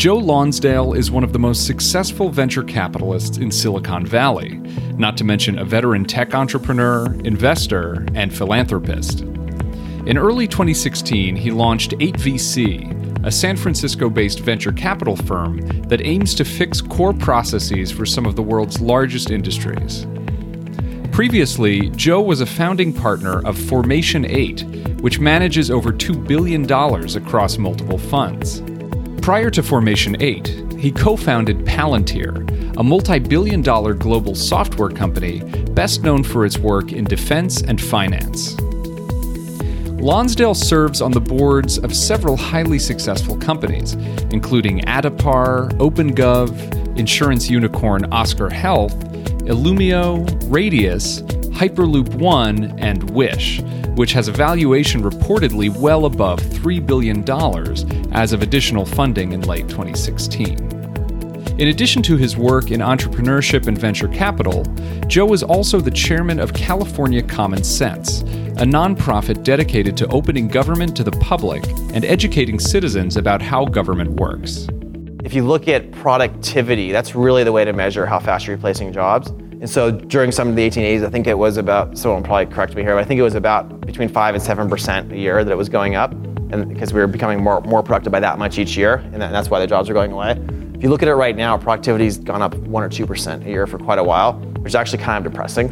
Joe Lonsdale is one of the most successful venture capitalists in Silicon Valley, not to mention a veteran tech entrepreneur, investor, and philanthropist. In early 2016, he launched 8VC, a San Francisco based venture capital firm that aims to fix core processes for some of the world's largest industries. Previously, Joe was a founding partner of Formation 8, which manages over $2 billion across multiple funds. Prior to Formation 8, he co founded Palantir, a multi billion dollar global software company best known for its work in defense and finance. Lonsdale serves on the boards of several highly successful companies, including Addepar, OpenGov, insurance unicorn Oscar Health, Illumio, Radius, Hyperloop One, and Wish, which has a valuation reportedly well above $3 billion as of additional funding in late 2016. In addition to his work in entrepreneurship and venture capital, Joe is also the chairman of California Common Sense, a nonprofit dedicated to opening government to the public and educating citizens about how government works. If you look at productivity, that's really the way to measure how fast you're replacing jobs. And so during some of the 1880s, I think it was about, someone probably correct me here, but I think it was about between 5 and 7% a year that it was going up. And because we were becoming more, more productive by that much each year, and that's why the jobs are going away. If you look at it right now, productivity's gone up 1 or 2% a year for quite a while, which is actually kind of depressing.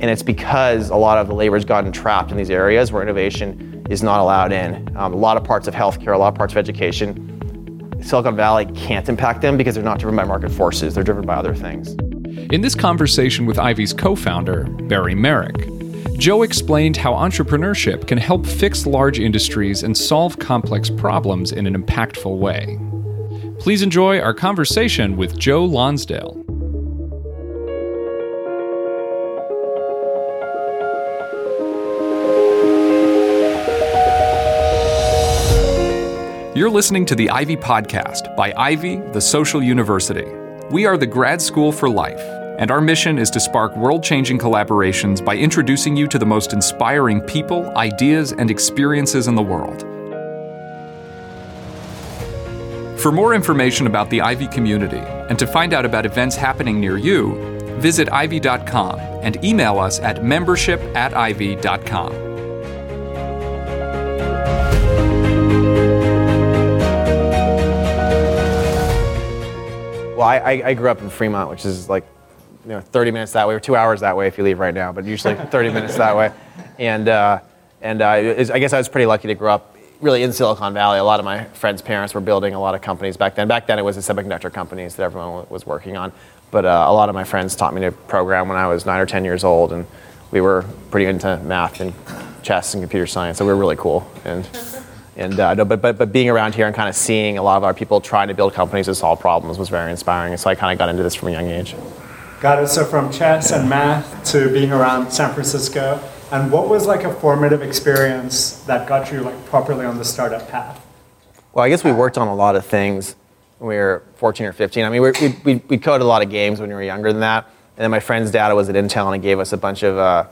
And it's because a lot of the labor's gotten trapped in these areas where innovation is not allowed in. Um, a lot of parts of healthcare, a lot of parts of education, Silicon Valley can't impact them because they're not driven by market forces, they're driven by other things. In this conversation with Ivy's co founder, Beri Meric, Joe explained how entrepreneurship can help fix large industries and solve complex problems in an impactful way. Please enjoy our conversation with Joe Lonsdale. You're listening to the Ivy Podcast by Ivy, the Social University. We are the grad school for life, and our mission is to spark world changing collaborations by introducing you to the most inspiring people, ideas, and experiences in the world. For more information about the Ivy community and to find out about events happening near you, visit ivy.com and email us at membership at ivy.com. Well, I, I grew up in Fremont, which is like you know 30 minutes that way, or two hours that way if you leave right now, but usually 30 minutes that way. And uh, and uh, I guess I was pretty lucky to grow up really in Silicon Valley. A lot of my friends' parents were building a lot of companies back then. Back then, it was the semiconductor companies that everyone was working on. But uh, a lot of my friends taught me to program when I was nine or ten years old, and we were pretty into math and chess and computer science. So we were really cool. And and uh, no, but, but but being around here and kind of seeing a lot of our people trying to build companies to solve problems was very inspiring. And so I kind of got into this from a young age. Got it. So from chess and math to being around San Francisco and what was like a formative experience that got you like properly on the startup path? Well, I guess we worked on a lot of things when we were 14 or 15. I mean, we we we coded a lot of games when we were younger than that. And then my friend's dad was at Intel and he gave us a bunch of uh,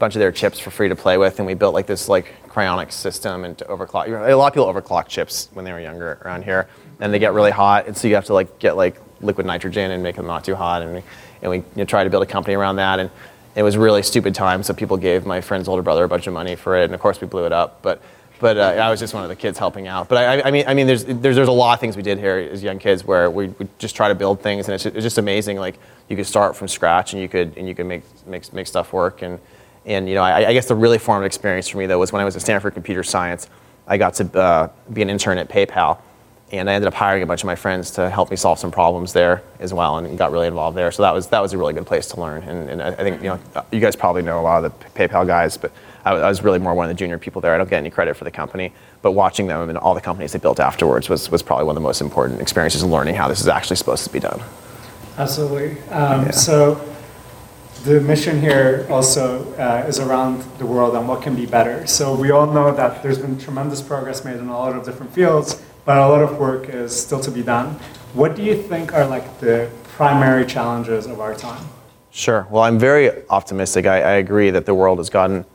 bunch of their chips for free to play with, and we built like this like cryonics system and to overclock. You know, a lot of people overclock chips when they were younger around here, and they get really hot, and so you have to like get like liquid nitrogen and make them not too hot, and we, and we you know, try to build a company around that. And it was really stupid time, so people gave my friend's older brother a bunch of money for it, and of course we blew it up. But but uh, I was just one of the kids helping out. But I, I mean, I mean, there's, there's there's a lot of things we did here as young kids where we, just try to build things, and it's it's just amazing. Like you could start from scratch, and you could and you could make make make stuff work. And and you know, I, I guess the really formative experience for me though was when I was at Stanford Computer Science. I got to uh, be an intern at PayPal, and I ended up hiring a bunch of my friends to help me solve some problems there as well, and got really involved there. So that was that was a really good place to learn. And, and I think you know you guys probably know a lot of the PayPal guys, but I, I, was really more one of the junior people there. I don't get any credit for the company, but watching them and all the companies they built afterwards was was probably one of the most important experiences in learning how this is actually supposed to be done. Absolutely. Um, yeah. So. The mission here also uh, is around the world and what can be better. So we all know that there's been tremendous progress made in a lot of different fields, but a lot of work is still to be done. What do you think are like the primary challenges of our time? Sure. Well, I'm very optimistic. I, I agree that the world has gotten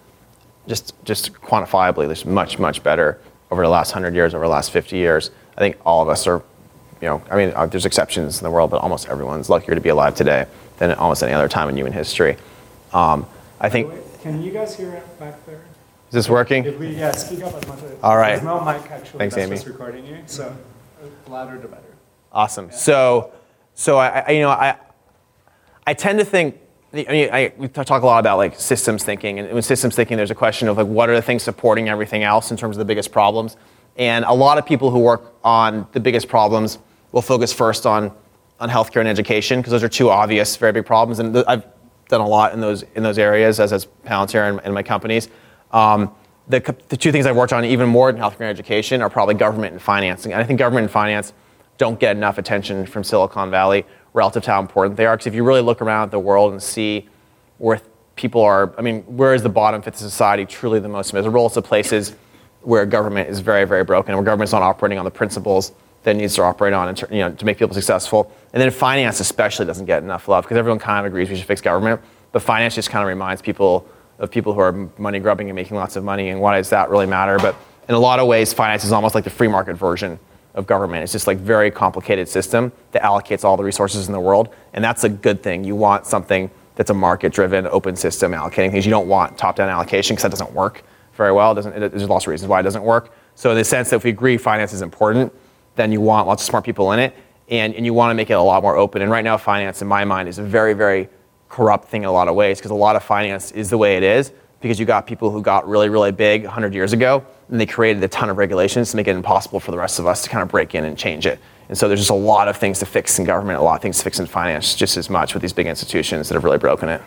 just just quantifiably much much better over the last hundred years, over the last 50 years. I think all of us are you know, I mean, uh, there's exceptions in the world, but almost everyone's luckier to be alive today than at almost any other time in human history. Um, I think. Can you guys hear it back there? Is this working? If we, yeah, speak up as much as. All right. There's no mic actually. Thanks, Amy. just recording you, so louder the better. Awesome. So, so I, I, you know, I, I tend to think. I mean, I, we talk a lot about like systems thinking, and with systems thinking, there's a question of like what are the things supporting everything else in terms of the biggest problems. And a lot of people who work on the biggest problems will focus first on on healthcare and education because those are two obvious, very big problems. And th- I've done a lot in those in those areas as as Palantir and, and my companies. Um, the, the two things I've worked on even more than healthcare and education are probably government and financing. And I think government and finance don't get enough attention from Silicon Valley relative to how important they are. Because if you really look around the world and see where people are, I mean, where is the bottom fifth of society truly the most miserable? It's the places where government is very, very broken, and where government's not operating on the principles that needs to operate on you know, to make people successful. And then finance especially doesn't get enough love because everyone kind of agrees we should fix government, but finance just kind of reminds people of people who are money grubbing and making lots of money, and why does that really matter? But in a lot of ways, finance is almost like the free market version of government. It's just like very complicated system that allocates all the resources in the world, and that's a good thing. You want something that's a market-driven, open system allocating things. You don't want top-down allocation because that doesn't work very well. It doesn't, it, there's lots of reasons why it doesn't work. So in the sense that if we agree finance is important, then you want lots of smart people in it, and, and you want to make it a lot more open. And right now, finance, in my mind, is a very, very corrupt thing in a lot of ways because a lot of finance is the way it is because you got people who got really, really big 100 years ago and they created a ton of regulations to make it impossible for the rest of us to kind of break in and change it. And so there's just a lot of things to fix in government, a lot of things to fix in finance, just as much with these big institutions that have really broken it.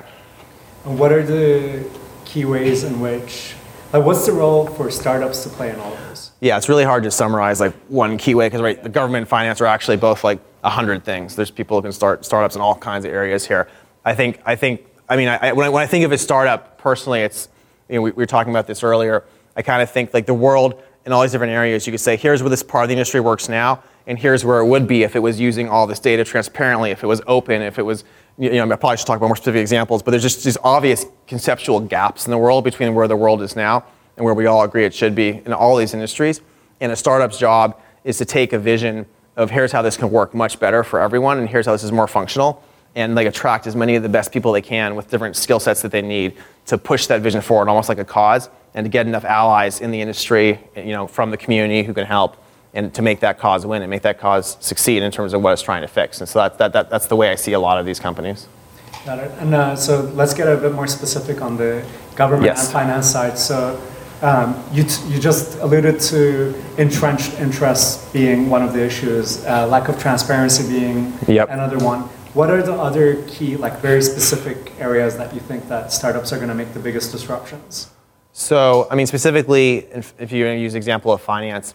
And what are the key ways in which, like, what's the role for startups to play in all of this? Yeah, it's really hard to summarize like one key way because right, the government and finance are actually both like a hundred things. There's people who can start startups in all kinds of areas here. I think, I think, I mean, I, when, I, when I think of a startup personally, it's, you know, we, we were talking about this earlier. I kind of think like the world in all these different areas. You could say, here's where this part of the industry works now, and here's where it would be if it was using all this data transparently, if it was open, if it was, you know, I probably should talk about more specific examples, but there's just these obvious conceptual gaps in the world between where the world is now and where we all agree it should be in all these industries. And a startup's job is to take a vision of here's how this can work much better for everyone, and here's how this is more functional, and like attract as many of the best people they can with different skill sets that they need to push that vision forward, almost like a cause, and to get enough allies in the industry, you know, from the community who can help, and to make that cause win and make that cause succeed in terms of what it's trying to fix. And so that, that, that, that's the way I see a lot of these companies. Got it. And uh, so let's get a bit more specific on the government Yes. and finance side. So um, you, t- you just alluded to entrenched interests being one of the issues, uh, lack of transparency being Yep. another one. What are the other key, like very specific areas that you think that startups are going to make the biggest disruptions? So, I mean, specifically, if, if you use example of finance,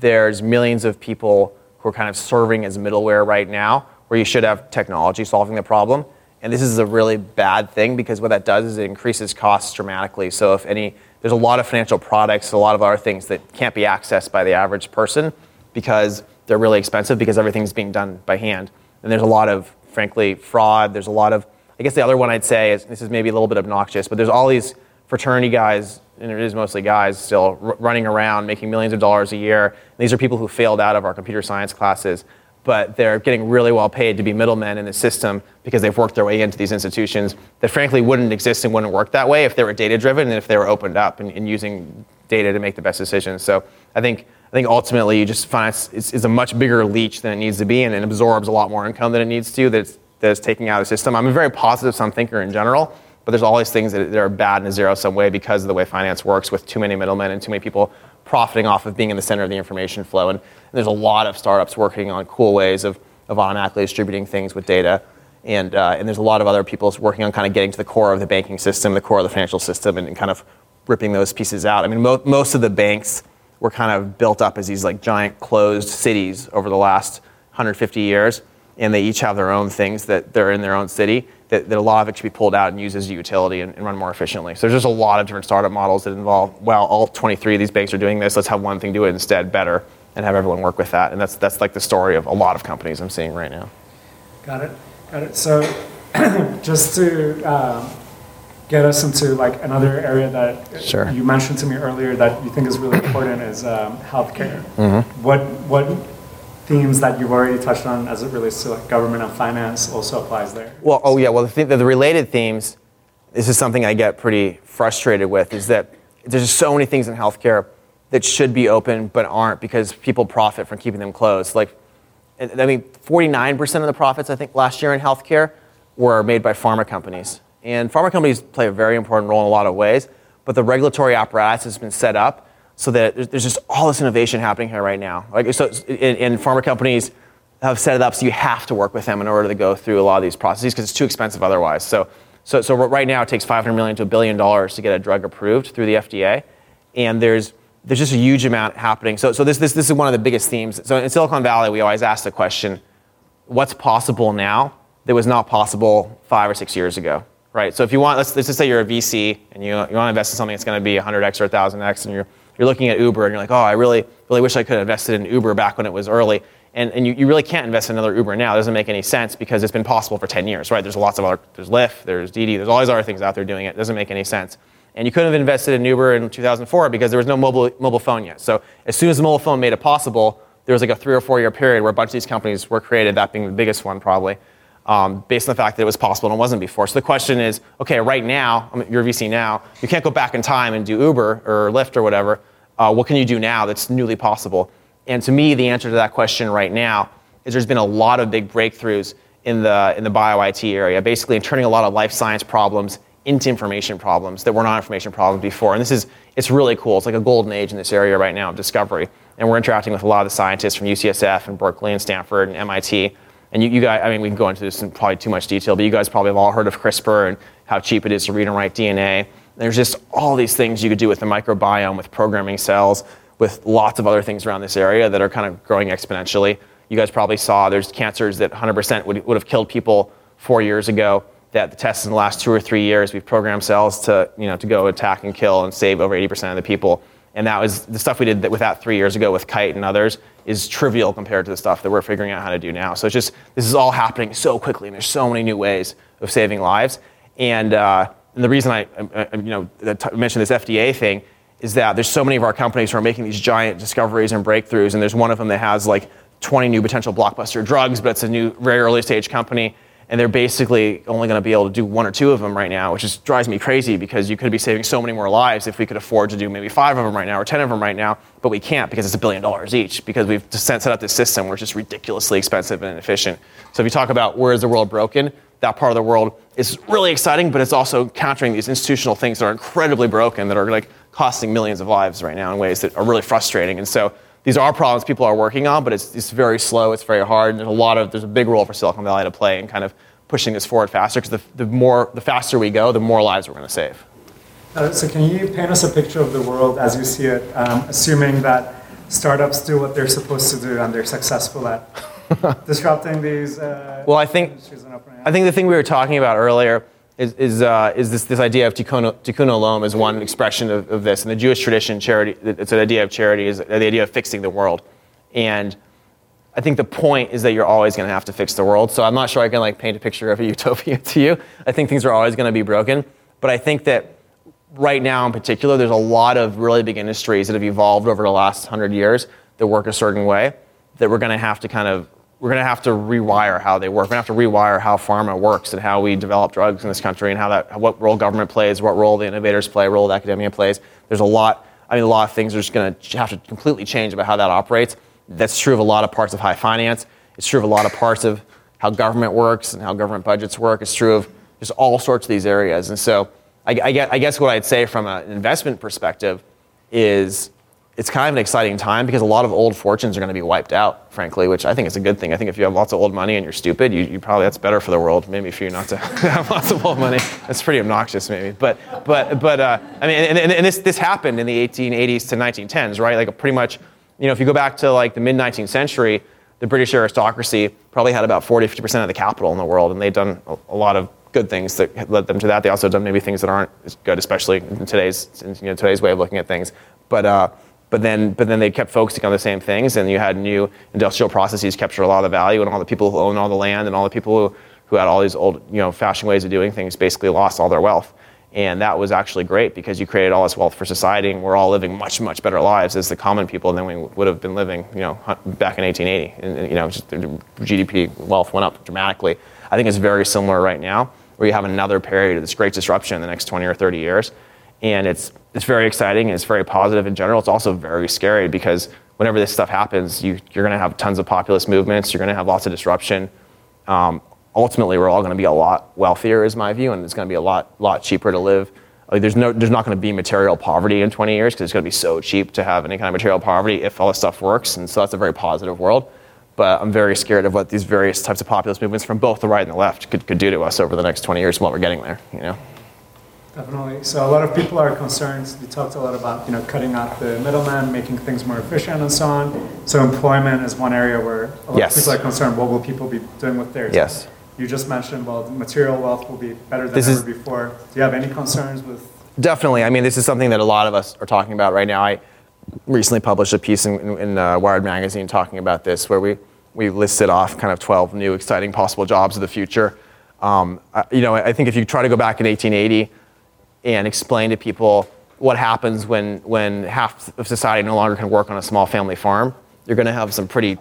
there's millions of people who are kind of serving as middleware right now, where you should have technology solving the problem. And this is a really bad thing because what that does is it increases costs dramatically. So if any, there's a lot of financial products, a lot of other things that can't be accessed by the average person because they're really expensive because everything's being done by hand. And there's a lot of, frankly, fraud. There's a lot of, I guess the other one I'd say is, this is maybe a little bit obnoxious, but there's all these fraternity guys, and it is mostly guys still, r- running around making millions of dollars a year. And these are people who failed out of our computer science classes, but they're getting really well paid to be middlemen in the system because they've worked their way into these institutions that frankly wouldn't exist and wouldn't work that way if they were data driven and if they were opened up and, and using data to make the best decisions. So I think I think ultimately you just find it's, it's, it's a much bigger leech than it needs to be and it absorbs a lot more income than it needs to that's, that is taking out of the system. I'm a very positive sum thinker in general, but there's all these things that, that are bad in a zero sum way because of the way finance works with too many middlemen and too many people profiting off of being in the center of the information flow. And, and there's a lot of startups working on cool ways of, of automatically distributing things with data. And, uh, and there's a lot of other people working on kind of getting to the core of the banking system, the core of the financial system, and, and kind of ripping those pieces out. I mean, mo- most of the banks were kind of built up as these like giant closed cities over the last 150 years, and they each have their own things that they're in their own city. That, that a lot of it should be pulled out and used as a utility and, and run more efficiently. So there's just a lot of different startup models that involve. Well, all 23 of these banks are doing this. Let's have one thing do it instead better, and have everyone work with that. And that's that's like the story of a lot of companies I'm seeing right now. Got it. Got it. So just to um, get us into like another area that Sure. you mentioned to me earlier that you think is really important is um, healthcare. Mm-hmm. What what themes that you've already touched on as it relates to like government and finance also applies there. Well, oh yeah. Well, the, th- the related themes. This is something I get pretty frustrated with. Is that there's just so many things in healthcare that should be open but aren't because people profit from keeping them closed. Like, I mean, 49% of the profits I think last year in healthcare were made by pharma companies, and pharma companies play a very important role in a lot of ways. But the regulatory apparatus has been set up so that there's just all this innovation happening here right now. Like, so, and, and pharma companies have set it up so you have to work with them in order to go through a lot of these processes because it's too expensive otherwise. So, so, so right now it takes 500 million to a billion dollars to get a drug approved through the FDA, and there's there's just a huge amount happening. So, so this, this, this is one of the biggest themes. So in Silicon Valley, we always ask the question, what's possible now that was not possible five or six years ago? Right. So if you want, let's, let's just say you're a VC and you, you want to invest in something that's going to be 100x or 1000x, and you're you're looking at Uber and you're like, oh, I really, really wish I could have invested in Uber back when it was early. And, and you, you really can't invest in another Uber now. It doesn't make any sense because it's been possible for 10 years, right? There's lots of other, there's Lyft, there's Didi, there's all these other things out there doing it. It doesn't make any sense. And you couldn't have invested in Uber in 2004 because there was no mobile, mobile phone yet. So as soon as the mobile phone made it possible, there was like a three or four year period where a bunch of these companies were created, that being the biggest one probably, um, based on the fact that it was possible and it wasn't before. So the question is, okay, right now, I you're a VC now, you can't go back in time and do Uber or Lyft or whatever uh, what can you do now that's newly possible? And to me, the answer to that question right now is there's been a lot of big breakthroughs in the, in the bio IT area, basically in turning a lot of life science problems into information problems that were not information problems before. And this is, it's really cool. It's like a golden age in this area right now of discovery. And we're interacting with a lot of the scientists from UCSF and Berkeley and Stanford and MIT. And you, you guys, I mean, we can go into this in probably too much detail, but you guys probably have all heard of CRISPR and how cheap it is to read and write DNA. There's just all these things you could do with the microbiome, with programming cells, with lots of other things around this area that are kind of growing exponentially. You guys probably saw there's cancers that 100% would, would have killed people four years ago. That the tests in the last two or three years, we've programmed cells to, you know, to go attack and kill and save over 80% of the people. And that was the stuff we did with that three years ago with Kite and others is trivial compared to the stuff that we're figuring out how to do now. So it's just, this is all happening so quickly, and there's so many new ways of saving lives. And, uh, and the reason I, I, I you know, mentioned this FDA thing is that there's so many of our companies who are making these giant discoveries and breakthroughs, and there's one of them that has like 20 new potential blockbuster drugs, but it's a new, very early stage company, and they're basically only going to be able to do one or two of them right now, which just drives me crazy because you could be saving so many more lives if we could afford to do maybe five of them right now or 10 of them right now, but we can't because it's a billion dollars each because we've set up this system it's just ridiculously expensive and inefficient. So if you talk about where is the world broken, that part of the world is really exciting, but it's also countering these institutional things that are incredibly broken that are like costing millions of lives right now in ways that are really frustrating. And so these are problems people are working on, but it's, it's very slow, it's very hard, and there's a lot of there's a big role for Silicon Valley to play in kind of pushing this forward faster because the, the more the faster we go, the more lives we're going to save. Uh, so can you paint us a picture of the world as you see it, um, assuming that startups do what they're supposed to do and they're successful at disrupting these. Uh, well, I think I think the thing we were talking about earlier is is, uh, is this this idea of tikkun, tikkun olam is one expression of, of this in the Jewish tradition. Charity, it's an idea of charity is the idea of fixing the world, and I think the point is that you're always going to have to fix the world. So I'm not sure I can like paint a picture of a utopia to you. I think things are always going to be broken, but I think that right now in particular, there's a lot of really big industries that have evolved over the last hundred years that work a certain way that we're going to have to kind of we're going to have to rewire how they work. We're going to have to rewire how pharma works and how we develop drugs in this country and how that what role government plays, what role the innovators play, role the academia plays. There's a lot. I mean, a lot of things are just going to have to completely change about how that operates. That's true of a lot of parts of high finance. It's true of a lot of parts of how government works and how government budgets work. It's true of just all sorts of these areas. And so, I, I guess what I'd say from an investment perspective is it's kind of an exciting time because a lot of old fortunes are going to be wiped out, frankly, which I think is a good thing. I think if you have lots of old money and you're stupid, you, you probably that's better for the world. Maybe for you not to have lots of old money. That's pretty obnoxious, maybe. But but but uh, I mean, and, and, and, this this happened in the 1880s to 1910s, right? Like pretty much, you know, if you go back to like the mid 19th century, the British aristocracy probably had about 40 50 percent of the capital in the world, and they'd done a, a lot of good things that led them to that. They also done maybe things that aren't as good, especially in today's in, you know, today's way of looking at things. But uh, but then but then they kept focusing on the same things and you had new industrial processes capture a lot of the value and all the people who own all the land and all the people who, who had all these old you know fashioned ways of doing things basically lost all their wealth And that was actually great because you created all this wealth for society, and we're all living much, much better lives as the common people than we would have been living, you know, back in 1880. And, you know, just GDP wealth went up dramatically. I think it's very similar right now, where you have another period of this great disruption in the next 20 or 30 years, and it's it's very exciting and it's very positive in general. It's also very scary because whenever this stuff happens, you, you're going to have tons of populist movements. You're going to have lots of disruption. Um, ultimately we're all going to be a lot wealthier, is my view, and it's going to be a lot lot cheaper to live. Like there's no there's not going to be material poverty in 20 years because it's going to be so cheap to have any kind of material poverty if all this stuff works, and so that's a very positive world. But I'm very scared of what these various types of populist movements from both the right and the left could, could do to us over the next 20 years while we're getting there. You know. Definitely. So a lot of people are concerned. We talked a lot about you know cutting out the middleman, making things more efficient, and so on. So employment is one area where a lot yes. of people are concerned. What will people be doing with their time? Yes. You just mentioned, well, material wealth will be better than this ever is, before. Do you have any concerns with? Definitely. I mean, this is something that a lot of us are talking about right now. I recently published a piece in, in, in uh, Wired magazine talking about this, where we we listed off kind of 12 new exciting possible jobs of the future. Um, I, you know, I think if you try to go back in 1880 and explain to people what happens when when half of society no longer can work on a small family farm, you're going to have some pretty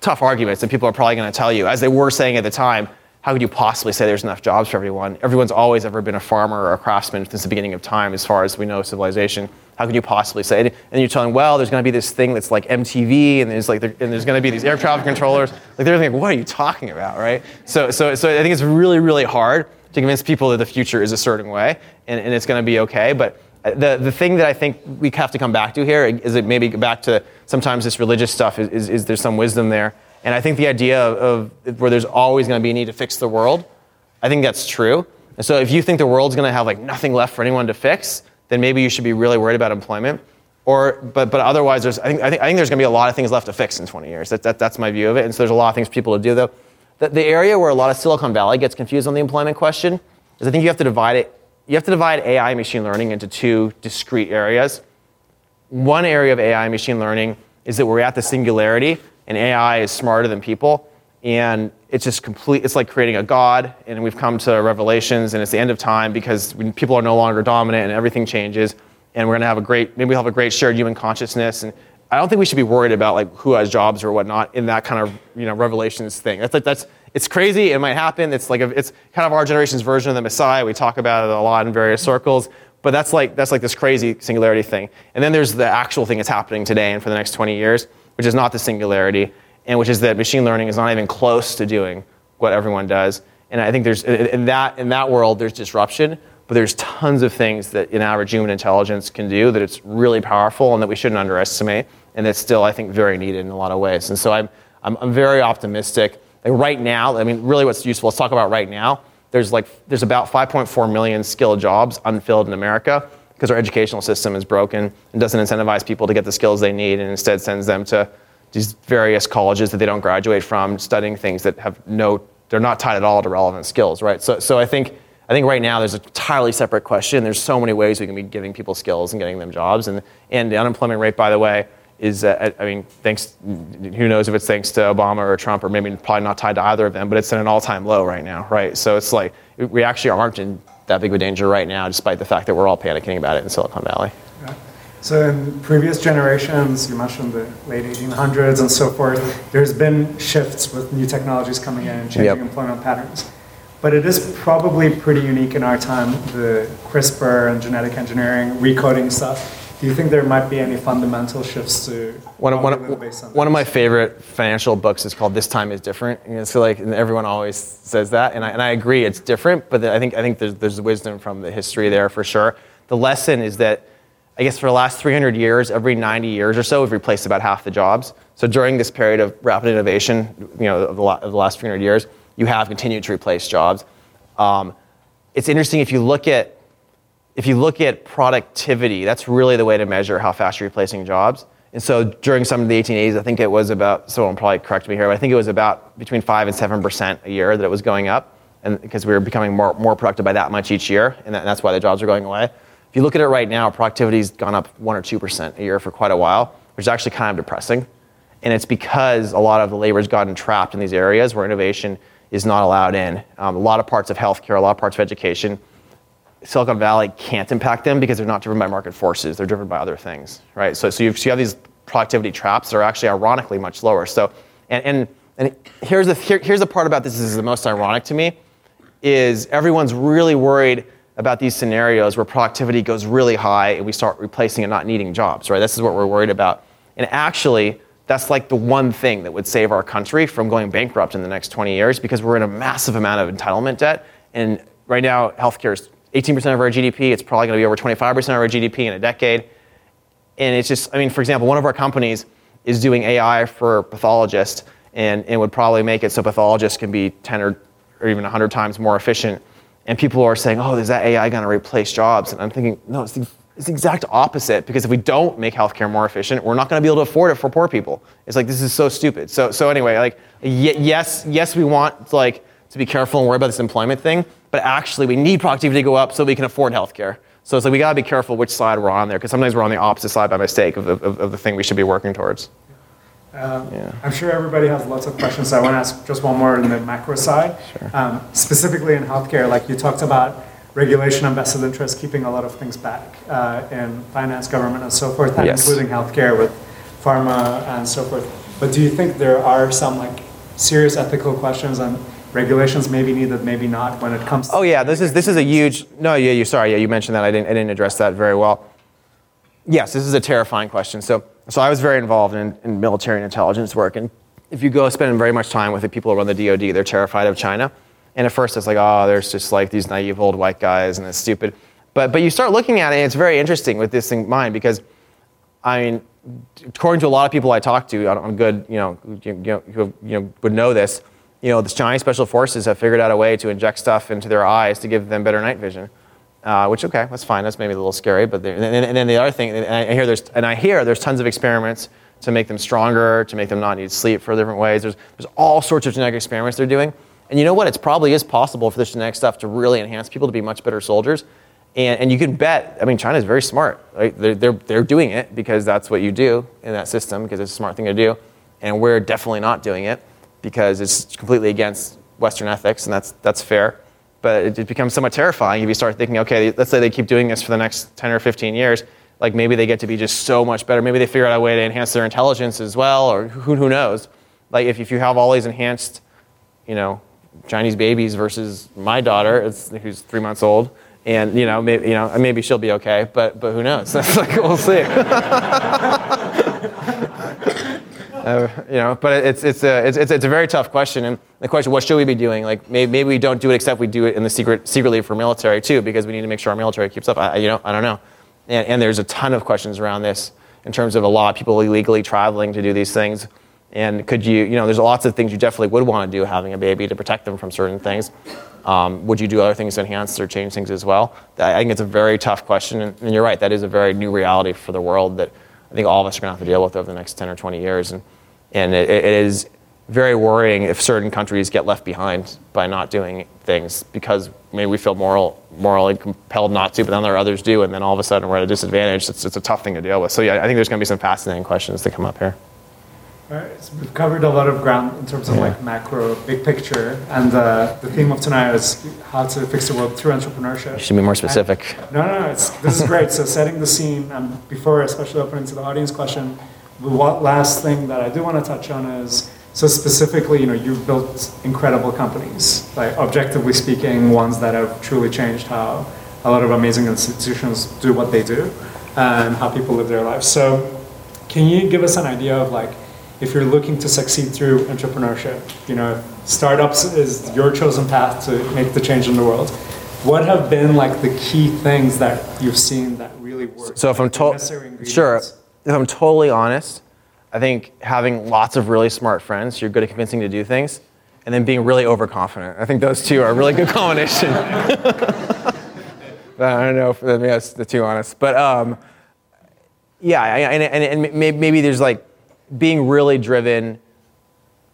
tough arguments, and people are probably going to tell you, as they were saying at the time how could you possibly say there's enough jobs for everyone? Everyone's always ever been a farmer or a craftsman since the beginning of time, as far as we know civilization. How could you possibly say it? And you're telling, well, there's going to be this thing that's like MTV, and there's like, and there's going to be these air traffic controllers. Like they're thinking, what are you talking about, right? So, so, so I think it's really, really hard to convince people that the future is a certain way, and, and it's going to be okay. But uh, the, the thing that I think we have to come back to here is it maybe back to sometimes this religious stuff is, is, is there's some wisdom there and I think the idea of, of where there's always going to be a need to fix the world, I think that's true. And so if you think the world's going to have like nothing left for anyone to fix, then maybe you should be really worried about employment. Or, but, but otherwise, there's, I, think, I, think, I think there's going to be a lot of things left to fix in 20 years. That, that, that's my view of it. And so there's a lot of things people to do, though. The, the area where a lot of Silicon Valley gets confused on the employment question is I think you have to divide it. You have to divide AI and machine learning into two discrete areas. One area of AI and machine learning is that we're at the singularity and AI is smarter than people. And it's just complete, it's like creating a God. And we've come to Revelations, and it's the end of time because when people are no longer dominant and everything changes. And we're going to have a great, maybe we'll have a great shared human consciousness. And I don't think we should be worried about like who has jobs or whatnot in that kind of you know Revelations thing. That's like that's it's crazy. It might happen. It's like a, it's kind of our generation's version of the Messiah. We talk about it a lot in various circles. But that's like that's like this crazy singularity thing. And then there's the actual thing that's happening today and for the next 20 years which is not the singularity, and which is that machine learning is not even close to doing what everyone does. And I think there's in that in that world there's disruption, but there's tons of things that an average human intelligence can do that it's really powerful and that we shouldn't underestimate, and that's still I think very needed in a lot of ways. And so I'm I'm, I'm very optimistic. Right now, I mean, really, what's useful? Let's talk about right now. There's like there's about 5.4 million skilled jobs unfilled in America because our educational system is broken and doesn't incentivize people to get the skills they need and instead sends them to these various colleges that they don't graduate from studying things that have no they're not tied at all to relevant skills right so, so i think i think right now there's a entirely separate question there's so many ways we can be giving people skills and getting them jobs and, and the unemployment rate by the way is uh, i mean thanks who knows if it's thanks to obama or trump or maybe probably not tied to either of them but it's at an all-time low right now right so it's like we actually aren't in that big of a danger right now, despite the fact that we're all panicking about it in Silicon Valley. Yeah. So in previous generations, you mentioned the late 1800s and so forth, there's been shifts with new technologies coming in and changing yep. employment patterns. But it is probably pretty unique in our time, the CRISPR and genetic engineering, recoding stuff do you think there might be any fundamental shifts to one of, one, of, one of my favorite financial books is called This Time is Different. And it's like and everyone always says that, and I, and I agree it's different, but I think, I think there's, there's wisdom from the history there for sure. The lesson is that I guess for the last 300 years, every 90 years or so, we've replaced about half the jobs. So during this period of rapid innovation, you know, of the, of the last 300 years, you have continued to replace jobs. Um, it's interesting if you look at if you look at productivity, that's really the way to measure how fast you're replacing jobs. And so during some of the 1880s, I think it was about, someone probably correct me here, but I think it was about between 5 and 7% a year that it was going up. And because we were becoming more, more productive by that much each year, and, that, and that's why the jobs are going away. If you look at it right now, productivity's gone up 1 or 2% a year for quite a while, which is actually kind of depressing. And it's because a lot of the labor's gotten trapped in these areas where innovation is not allowed in. Um, a lot of parts of healthcare, a lot of parts of education, Silicon Valley can't impact them because they're not driven by market forces. They're driven by other things, right? So, so, you have these productivity traps that are actually ironically much lower. So, and, and, and here's, the, here, here's the part about this is the most ironic to me, is everyone's really worried about these scenarios where productivity goes really high and we start replacing and not needing jobs, right? This is what we're worried about. And actually, that's like the one thing that would save our country from going bankrupt in the next 20 years because we're in a massive amount of entitlement debt. And right now, healthcare is 18% of our GDP. It's probably going to be over 25% of our GDP in a decade. And it's just, I mean, for example, one of our companies is doing AI for pathologists and, and would probably make it so pathologists can be 10 or, or even 100 times more efficient. And people are saying, oh, is that AI going to replace jobs? And I'm thinking, no, it's the, it's the exact opposite because if we don't make healthcare more efficient, we're not going to be able to afford it for poor people. It's like, this is so stupid. So, so anyway, like, y- yes, yes, we want like, to be careful and worry about this employment thing, but actually we need productivity to go up so we can afford healthcare. So it's like we got to be careful which side we're on there because sometimes we're on the opposite side by mistake of the, of, of the thing we should be working towards. Um, yeah. I'm sure everybody has lots of questions. So I want to ask just one more on the macro side. Sure. Um, specifically in healthcare, like you talked about regulation on vested interest keeping a lot of things back uh, in finance, government, and so forth, and yes. including healthcare with pharma and so forth. But do you think there are some like serious ethical questions and regulations maybe needed, maybe not when it comes. To oh yeah, this is this is a huge. No, yeah, you sorry, yeah, you mentioned that. I didn't I didn't address that very well. Yes, this is a terrifying question. So so I was very involved in, in military and intelligence work, and if you go spend very much time with the people who run the DoD, they're terrified of China. And at first it's like, oh, there's just like these naive old white guys and it's stupid. But but you start looking at it, and it's very interesting with this in mind because, I mean, according to a lot of people I talk to on, good, you know, you, you know, you know, would know this you know, the Chinese special forces have figured out a way to inject stuff into their eyes to give them better night vision. Uh, which okay, that's fine. That's maybe a little scary, but and, and, then the other thing, and I hear there's and I hear there's tons of experiments to make them stronger, to make them not need sleep for different ways. There's there's all sorts of genetic experiments they're doing, and you know what? It probably is possible for this genetic stuff to really enhance people to be much better soldiers. And, and you can bet, I mean, China's very smart. Right? They're, they're, they're doing it because that's what you do in that system, because it's a smart thing to do. And we're definitely not doing it because it's completely against Western ethics, and that's, that's fair. But it, it becomes somewhat terrifying if you start thinking, okay, let's say they keep doing this for the next 10 or 15 years. Like maybe they get to be just so much better. Maybe they figure out a way to enhance their intelligence as well, or who, who knows? Like if, if you have all these enhanced, you know, Chinese babies versus my daughter, who's three months old, and you know, maybe, you know, maybe she'll be okay, but but who knows? That's like we'll see. Uh, you know, but it's, it's, a, it's, it's, a very tough question. And the question, what should we be doing? Like, maybe, maybe we don't do it except we do it in the secret, secretly for military too, because we need to make sure our military keeps up. I, you know, I don't know. And, and there's a ton of questions around this in terms of a lot of people illegally traveling to do these things. And could you, you know, there's lots of things you definitely would want to do having a baby to protect them from certain things. Um, would you do other things to enhance or change things as well? I think it's a very tough question. And, you're right, that is a very new reality for the world that I think all of us are going to have to deal with over the next 10 or 20 years. And and it, it is very worrying if certain countries get left behind by not doing things because maybe we feel moral, morally compelled not to, but then there are others do, and then all of a sudden we're at a disadvantage. It's, it's a tough thing to deal with. So yeah, I think there's going to be some fascinating questions that come up here. All right, so we've covered a lot of ground in terms of yeah. like macro, big picture, and uh, the theme of tonight is how to fix the world through entrepreneurship. You should be more specific. And, no, no, no this is great. so setting the scene, and before especially opening to the audience question, the last thing that I do want to touch on is so specifically, you know, you've built incredible companies, like objectively speaking, ones that have truly changed how a lot of amazing institutions do what they do and how people live their lives. So, can you give us an idea of like, if you're looking to succeed through entrepreneurship, you know, startups is your chosen path to make the change in the world. What have been like the key things that you've seen that really work? So if I'm told, sure if I'm totally honest, I think having lots of really smart friends you're good at convincing to do things, and then being really overconfident. I think those two are a really good combination. I don't know if that's the two honest, but um, yeah, and, and, and maybe there's like being really driven,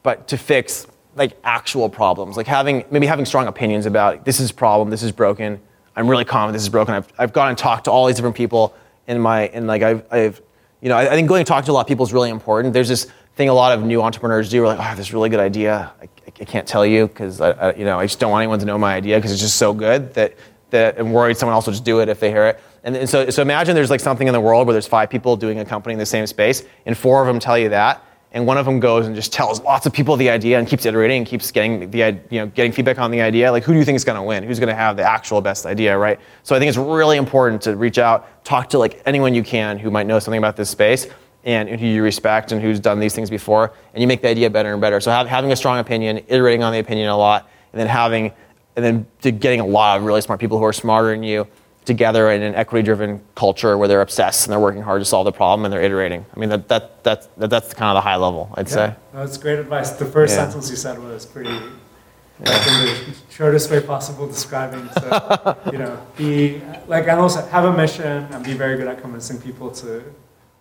but to fix like actual problems, like having maybe having strong opinions about this is problem, this is broken. I'm really confident this is broken. I've, I've gone and talked to all these different people in my and like I've, I've you know, I, I, think going and talking to a lot of people is really important. There's this thing a lot of new entrepreneurs do. We're like, oh, I have this really good idea. I, I can't tell you because I, I, you know, I just don't want anyone to know my idea because it's just so good that that, and worried someone else will just do it if they hear it. And, and so, so imagine there's like something in the world where there's five people doing a company in the same space, and four of them tell you that, and one of them goes and just tells lots of people the idea and keeps iterating and keeps getting the you know getting feedback on the idea. Like who do you think is going to win? Who's going to have the actual best idea, right? So I think it's really important to reach out, talk to like anyone you can who might know something about this space and who you respect and who's done these things before, and you make the idea better and better. So have, having a strong opinion, iterating on the opinion a lot, and then having and then getting a lot of really smart people who are smarter than you together in an equity driven culture where they're obsessed and they're working hard to solve the problem and they're iterating. I mean, that, that, that, that that's kind of the high level, I'd Yeah, say. that's great advice. The first Yeah. sentence you said was pretty, like in the shortest way possible describing. So, you know, be like, and also have a mission and be very good at convincing people to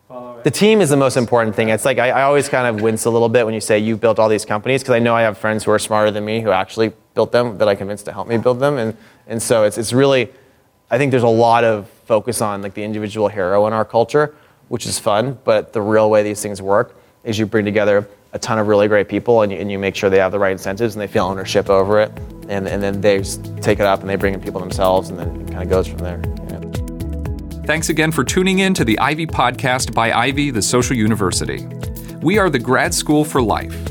follow it. The team is the most important thing. It's like I, I always kind of wince a little bit when you say you built all these companies because I know I have friends who are smarter than me who actually built them that I convinced to help me build them. And, and so it's, it's really, I think there's a lot of focus on like the individual hero in our culture, which is fun. But the real way these things work is you bring together a ton of really great people and you, and you make sure they have the right incentives and they feel ownership over it. And, and then they take it up and they bring in people themselves and then it kind of goes from there. Thanks again for tuning in to the Ivy Podcast by Ivy, the Social University. We are the grad school for life,